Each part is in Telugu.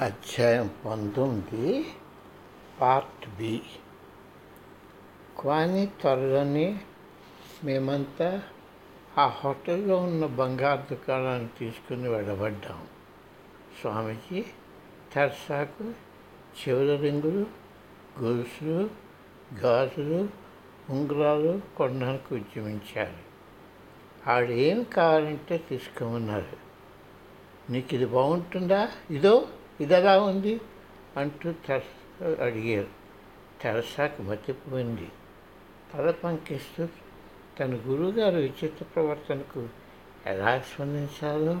అధ్యాయం పంతొమ్మిది పార్ట్ బి. కానీ త్వరలోనే మేమంతా ఆ హోటల్లో ఉన్న బంగారు దుకాణాన్ని తీసుకుని వెళ్ళబడ్డాం. స్వామీజీ తెరసాకు చెవుల రింగులు గొలుసులు గాజులు ఉంగరాలు కొనడానికి ఉద్యమించారు. ఆవిడ ఏం కావాలంటే తీసుకోమన్నారు నీకు ఇది బాగుంటుందా? ఇదో ఇది ఎలా ఉంది? అంటూ తెరస అడిగారు. తెరసాకు మతిపోయింది. తల పంకిస్తూ తన గురువుగారు విచిత్ర ప్రవర్తనకు ఎలా స్పందించాలో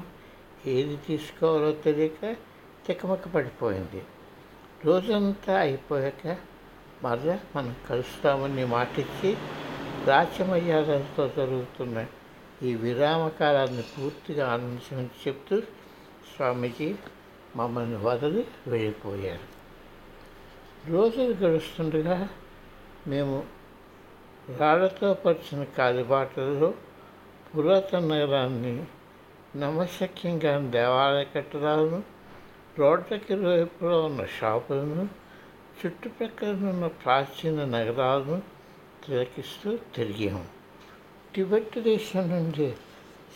ఏది తీసుకోవాలో తెలియక తికమక పడిపోయింది. రోజంతా అయిపోయాక మరలా మనం కలుస్తామని మాటిచ్చి రాచమర్యాదలతో జరుగుతున్న ఈ విరామకాలాన్ని పూర్తిగా ఆనందించమని చెప్తూ స్వామీజీ మమ్మల్ని వదిలి వెళ్ళిపోయారు. రోజులు గడుస్తుండగా మేము రాళ్ళతో పరిచిన కాలిబాటలలో పురాతన నగరాన్ని నమశక్యంగా దేవాలయ కట్టడాలను రోడ్లకి వైపులో ఉన్న షాపులను చుట్టుపక్కల ఉన్న ప్రాచీన నగరాలను తిలకిస్తూ తిరిగాము. టిబెట్ దేశం నుండి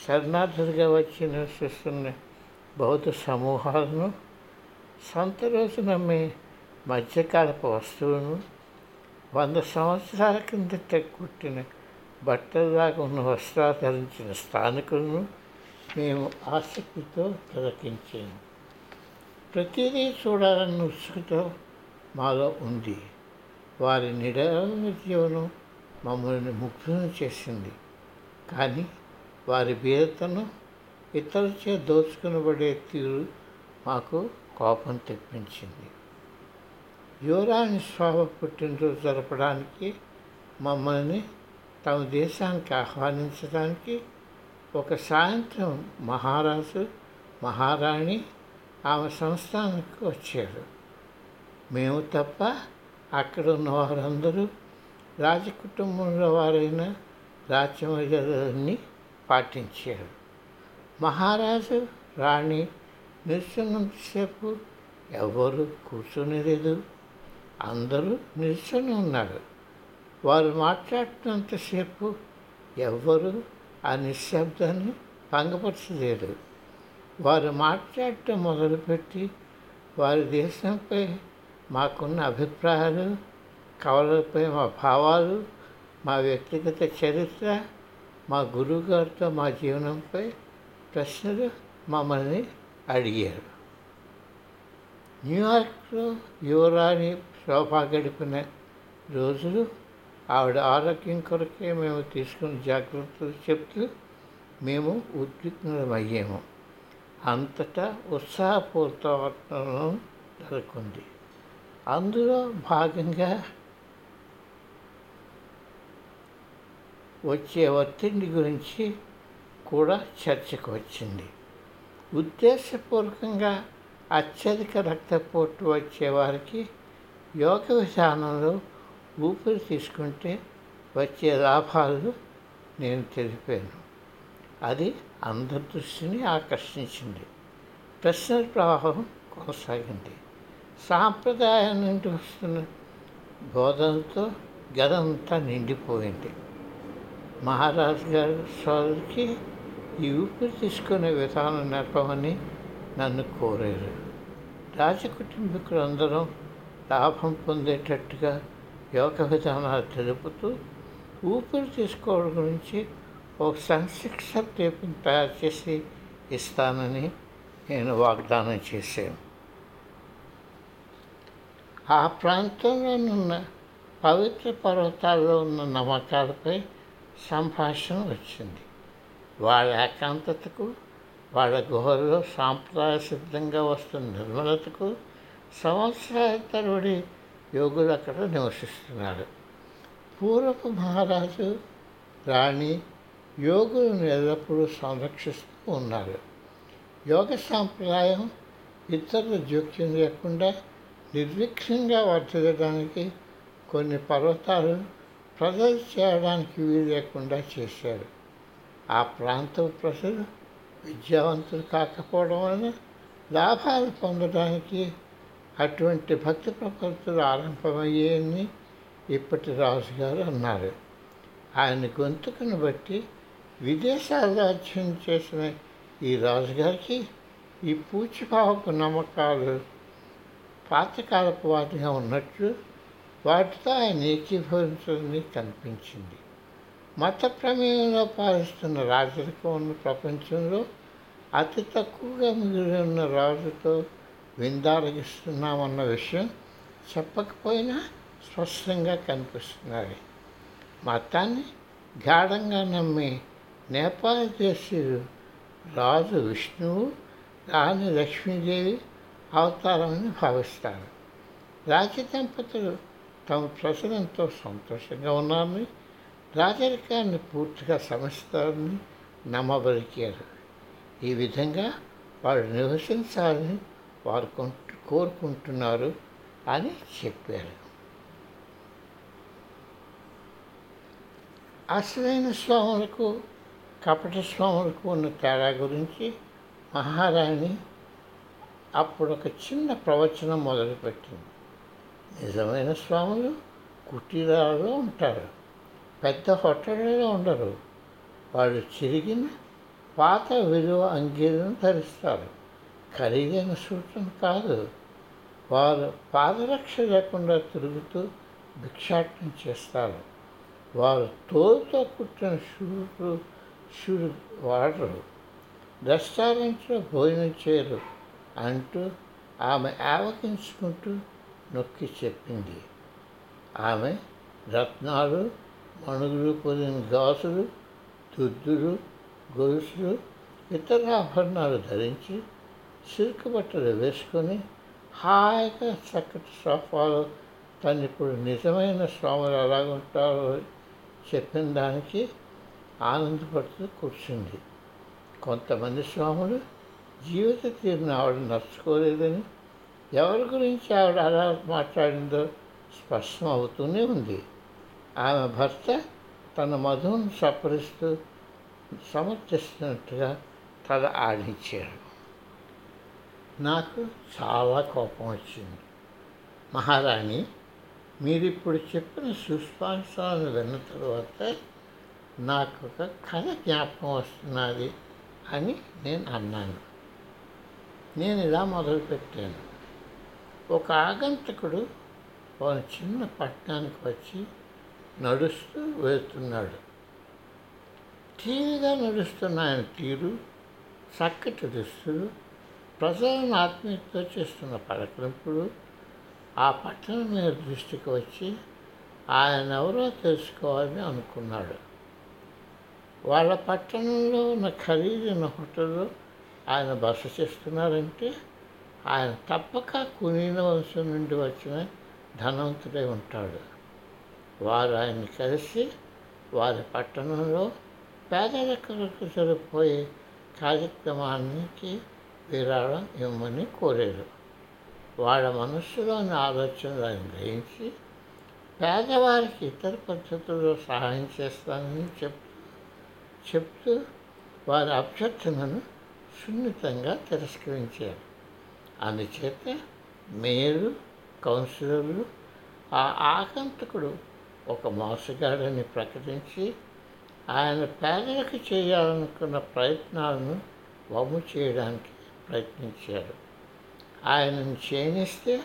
శరణార్థులుగా వచ్చి నివసిస్తున్న బౌద్ధ సమూహాలను సొంత రోజు నమ్మే మధ్యకాలపు వస్తువులను వంద సంవత్సరాల కిందట కుట్టిన బట్టల్లాగా ఉన్న వస్త్రాలు ధరించిన స్థానికులను మేము ఆసక్తితో తిలకించాము. ప్రతిదీ చూడాలన్న ఉత్సుకత మాలో ఉంది. వారి నిడమైన జీవనం మమ్మల్ని ముగ్ధులను చేసింది. కానీ వారి బీరతను ఇతరులచే దోచుకునబడే తీరు మాకు కోపం తెప్పించింది. యువరాణి స్వాభ పుట్టినరోజు జరపడానికి మమ్మల్ని తమ దేశానికి ఆహ్వానించడానికి ఒక సాయంత్రం మహారాజు మహారాణి ఆమె సంస్థానానికి వచ్చారు. మేము తప్ప అక్కడ ఉన్న వారందరూ రాజకుటుంబంలో వారైన రాజ్యమర్యాదలన్నీ పాటించారు. మహారాజు రాణి నిల్చున్నంతసేపు ఎవరు కూర్చొని లేదు అందరూ నిల్చొని ఉన్నారు. వారు మాట్లాడినంతసేపు ఎవ్వరు ఆ నిశ్శబ్దాన్ని భంగపరచలేదు. వారు మాట్లాడటం మొదలుపెట్టి వారి దేశంపై మాకున్న అభిప్రాయాలు కవలపై మా భావాలు మా వ్యక్తిగత చరిత్ర మా గురువుగారితో మా జీవనంపై ప్రశ్నలు మమ్మల్ని అడిగారు. న్యూయార్క్లో యువరాణి శోభా గడిపిన రోజులు ఆవిడ ఆరోగ్యం కొరకే మేము తీసుకున్న జాగ్రత్తలు చెప్తూ మేము ఉద్విగ్నమయ్యాము. అంతటా ఉత్సాహపూరిత జరుగుతుంది అందులో భాగంగా వచ్చే ఒత్తిడి గురించి కూడా చర్చకు వచ్చింది. ఉద్దేశపూర్వకంగా అత్యధిక రక్తపోటు వచ్చే వారికి యోగ విధానంలో ఊపిరి తీసుకుంటే వచ్చే లాభాలు నేను తెలిపాను. అది అందరి దృష్టిని ఆకర్షించింది. ప్రశ్నల ప్రవాహం కొనసాగింది. సాంప్రదాయం నుండి వస్తున్న బోధనతో గదంతా నిండిపోయింది. మహారాజు గారి సోదరికి ఈ ఊపిరి తీసుకునే విధానం నడపమని నన్ను కోరారు. రాజకుటుంబీకులందరం లాభం పొందేటట్టుగా యోగ విధానాలు తెలుపుతూ ఊపిరి తీసుకోవడం గురించి ఒక సంశిక్ష టేపుని తయారు చేసి ఇస్తానని నేను వాగ్దానం చేశాను. ఆ ప్రాంతంలోనున్న పవిత్ర పర్వతాల్లో ఉన్న నమ్మకాలపై సంభాషణ వచ్చింది. వాళ్ళ ఏకాంతతకు వాళ్ళ గుహల్లో సాంప్రదాయ సిద్ధంగా వస్తున్న నిర్మలతకు సంవత్సరాల తరబడి యోగులు అక్కడ నివసిస్తున్నారు. పూర్వపు మహారాజు రాణి యోగులను ఎల్లప్పుడూ సంరక్షిస్తూ ఉన్నారు. యోగ సాంప్రదాయం ఇతరుల జోక్యం లేకుండా నిర్విక్షంగా వర్తిల్లడానికి కొన్ని పర్వతాలు ప్రజలు చేయడానికి వీలు లేకుండా చేశారు. ఆ ప్రాంతం ప్రజలు విద్యావంతులు కాకపోవడం వలన లాభాలు పొందడానికి అటువంటి భక్తి ప్రపత్తులు ఆరంభమయ్యాయని ఇప్పటి రాజుగారు అన్నారు. ఆయన గొంతుకును బట్టి విదేశాల్లో అధ్యయనం చేసిన ఈ రాజుగారికి ఈ పూచిపావపు నమ్మకాలు పాతకాలపు వాటిగా ఉన్నట్లు వాటితో ఆయన ఏకీభవించదని కనిపించింది. మత ప్రమేయంలో పాలిస్తున్న రాజులకు ఉన్న ప్రపంచంలో అతి తక్కువగా మిగిలి ఉన్న రాజుతో విందారగిస్తున్నామన్న విషయం చెప్పకపోయినా స్పష్టంగా కనిపిస్తున్నది. మతాన్ని గాఢంగా నమ్మి నేపాల్ దేశీయులు రాజు విష్ణువు రాణి లక్ష్మీదేవి అవతారమని భావిస్తారు. రాజ దంపతులు తమ ప్రజలంతో సంతోషంగా ఉన్నారని రాజరికాన్ని పూర్తిగా సమస్తారని నమ్మబలికారు. ఈ విధంగా వారు నివసించాలని వారు కొంటు- కోరుకుంటున్నారు అని చెప్పారు. అసలైన స్వాములకు కపట స్వాములకు ఉన్న తేడా గురించి మహారాణి అప్పుడు ఒక చిన్న ప్రవచనం మొదలుపెట్టింది. నిజమైన స్వాములు కుటీరాలలో ఉంటారు. పెద్ద హోటళ్ళలో ఉండరు. వాళ్ళు చిరిగిన పాత విలువ అంగీలను ధరిస్తారు. ఖరీదైన సూచన కాదు. వారు పాదరక్ష లేకుండా తిరుగుతూ భిక్షాటం చేస్తారు. వారు తోలుతో కుట్టిన షూలు షూలు వాడరు. రెస్టారెంట్లో భోజనం చేయరు అంటూ ఆమె ఆవకించుకుంటూ నొక్కి చెప్పింది. ఆమె రత్నాలు మణుగులు పొందిన దాసులు దుద్దులు గొలుసులు ఇతర ఆభరణాలు ధరించి సిల్క్ బట్టలు వేసుకొని హాయిగా చక్కటి సోఫాలో తను ఇప్పుడు నిజమైన స్వాములు ఎలాగుంటారో చెప్పిన దానికి ఆనందపడుతూ కూర్చుంది. కొంతమంది స్వాములు జీవిత తీరుని ఆవిడ నచ్చుకోలేదని ఎవరి గురించి ఆవిడ అలా మాట్లాడిందో స్పష్టం అవుతూనే ఉంది. ఆమె భర్త తన మధువును సపరిస్తూ సమర్థిస్తున్నట్టుగా తల ఆడించాడు. నాకు చాలా కోపం వచ్చింది. మహారాణి మీరు ఇప్పుడు చెప్పిన సుస్పాంశాలను విన్న తర్వాత నాకు ఒక కథ జ్ఞాపకం వస్తున్నది అని నేను అన్నాను. నేను ఇలా మొదలుపెట్టాను. ఒక ఆగంతకుడు ఒక చిన్న పట్టణానికి వచ్చి నడుస్తూ వెళ్తున్నాడు. టీవీగా నడుస్తున్న ఆయన తీరు చక్కటి దుస్తులు ప్రజలను ఆత్మీయతతో చేస్తున్న పలకరింపులు ఆ పట్టణం మీద దృష్టికి వచ్చి ఆయన ఎవరో తెలుసుకోవాలని అనుకున్నాడు. వాళ్ళ పట్టణంలో ఉన్న ఖరీదైన హోటల్లో ఆయన బస చేస్తున్నారంటే ఆయన తప్పక కునీన వంశం నుండి వచ్చిన ధనవంతుడై ఉంటాడు. వారు ఆయన్ని కలిసి వారి పట్టణంలో పేదరికలకు సరిపోయే కార్యక్రమానికి విరాళం ఇవ్వమని కోరారు. వాళ్ళ మనస్సులోని ఆలోచనలు ఆయన గ్రహించి పేదవారికి ఇతర పద్ధతుల్లో సహాయం చేస్తానని చెప్తూ చెప్తూ వారి అభ్యర్థనను సున్నితంగా తిరస్కరించారు. అందుచేత మేయరు కౌన్సిలర్లు ఆ ఆగంతకుడు ఒక మోసగాడని ప్రకటించి ఆయన పేదలకు చేయాలనుకున్న ప్రయత్నాలను వమ్ము చేయడానికి ప్రయత్నించారు ఆయనను క్షీణిస్తే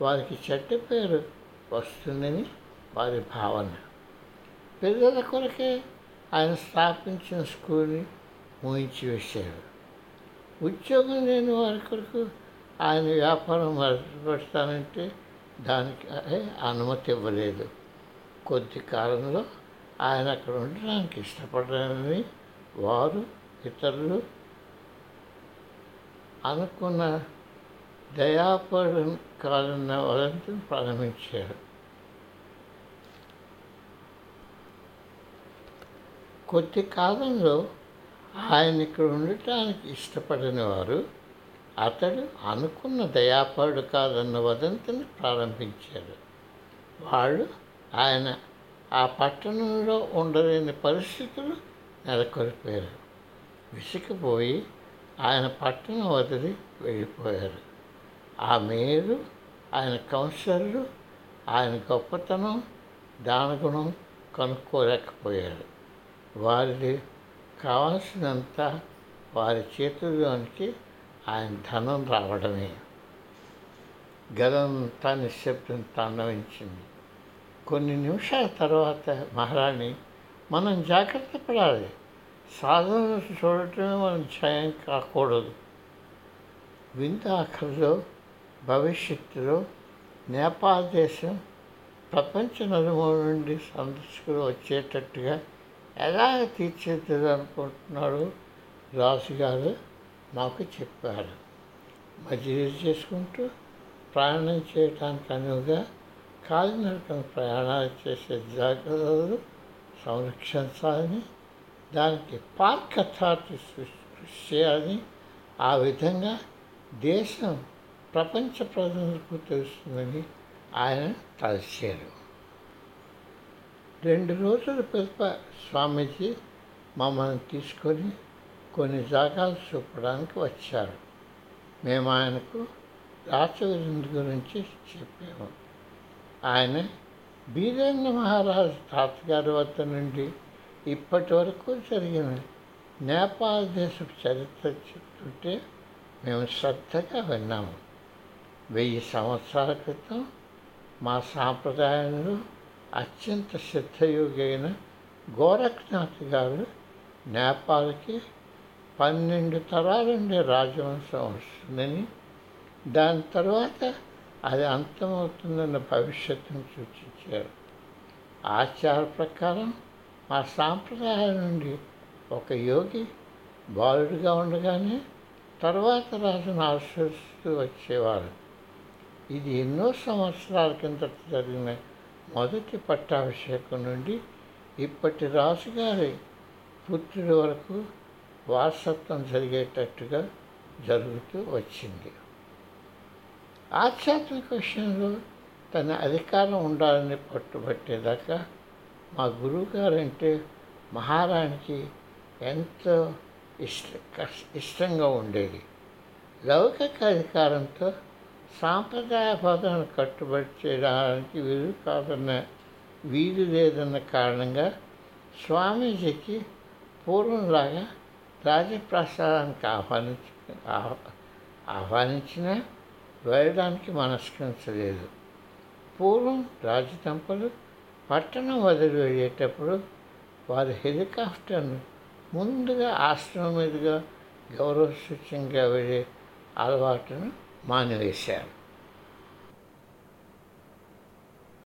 వారికి చెడ్డ పేరు వస్తుందని వారి భావన. పిల్లల కొరకే ఆయన స్థాపించిన స్కూల్ని మూయించి వేశారు ఉద్యోగం లేని వారి కొరకు ఆయన వ్యాపారం మొదలు పెడతానంటే దానికి అనుమతి ఇవ్వలేదు. కొద్ది కాలంలో ఆయన అక్కడ ఉండడానికి ఇష్టపడని వారు ఇతరులు అనుకున్న దయాపడు కాలన్న వదంతిని ప్రారంభించారు. కొద్ది కాలంలో ఆయన ఇక్కడ ఉండటానికి ఇష్టపడని వారు అతడు అనుకున్న దయాపరుడు కాదన్న వదంతిని ప్రారంభించారు. వాళ్ళు ఆయన ఆ పట్టణంలో ఉండలేని పరిస్థితులు నెలకొల్పారు. విసిగిపోయి ఆయన పట్టణం వదిలి వెళ్ళిపోయారు. ఆ మేలు ఆయన కౌన్సిలర్లు ఆయన గొప్పతనం దానగుణం కనుక్కోలేకపోయారు. వారికి కావాల్సినంత వారి చేతుల్లోనికి ఆయన ధనం రావడమే. గదంతా నిశ్శబ్దం తండవించింది కొన్ని నిమిషాల తర్వాత మహారాణి మనం జాగ్రత్త పడాలి. సాధన చూడటమే మనం జయం కాకూడదు. వింత ఆఖరిలో భవిష్యత్తులో నేపాల్ దేశం ప్రపంచ నలుమూల నుండి సందర్శకులు వచ్చేటట్టుగా ఎలా తీర్చిదిద్దనుకుంటున్నాడో రాజుగారు మాకు చెప్పారు. మజిలీ చేసుకుంటూ ప్రయాణం చేయడానికి అనువుగా కాలినడకన ప్రయాణాలు చేసే జాగ్రత్తలు సంరక్షించాలని దానికి పార్క్ అథారిటీ కృషి చేయాలని ఆ విధంగా దేశం ప్రపంచ ప్రజలకు తెలుస్తుందని ఆయన తలచారు రెండు రోజుల పిలుప స్వామీజీ మమ్మల్ని తీసుకొని కొన్ని జాగాలు చూపడానికి వచ్చారు. మేము ఆయనకు రాచవిందు గురించి చెప్పాము. ఆయన బీరేంద్ర మహారాజ్ తాతగారి వద్ద నుండి ఇప్పటి వరకు జరిగిన నేపాల్ దేశపు చరిత్ర చెప్తుంటే మేము శ్రద్ధగా విన్నాము. వెయ్యి సంవత్సరాల క్రితం మా సాంప్రదాయంలో అత్యంత సిద్ధయోగి అయిన గోరఖ్నాథ్ గారు నేపాల్కి పన్నెండు తరాలుండే రాజవంశం వస్తుందని దాని తర్వాత అది అంతమవుతుందన్న భవిష్యత్తును సూచించారు. ఆచార ప్రకారం మా సాంప్రదాయం నుండి ఒక యోగి బాలుడిగా ఉండగానే తర్వాత రాజును ఆశ్రయిస్తూ వచ్చేవారు. ఇది ఎన్నో సంవత్సరాల కిందట జరిగిన మొదటి పట్టాభిషేకం నుండి ఇప్పటి రాజుగారి పుత్రుడి వరకు వారసత్వం జరిగేటట్టుగా జరుగుతూ వచ్చింది. ఆధ్యాత్మిక విషయంలో తన అధికారం ఉండాలని పట్టుబట్టేదాకా మా గురువుగారంటే మహారాణికి ఎంతో ఇష్ట కష్ట ఇష్టంగా ఉండేది. లౌకిక అధికారంతో సాంప్రదాయ బోధనను కట్టుబడి చేయడానికి వీలు కాదన్న వీలు లేదన్న కారణంగా స్వామీజీకి పూర్వంలాగా రాజప్రసాదానికి ఆహ్వానించి ఆహ్- ఆహ్వానించినా వెళ్ళడానికి మనస్కరించలేదు. పూర్వం రాజదంపలు పట్టణం వదిలి వెళ్ళేటప్పుడు వారి హెలికాప్టర్ను ముందుగా ఆశ్రమం మీదుగా గౌరవ సూచంగా వెళ్ళే అలవాటును మానివేశారు.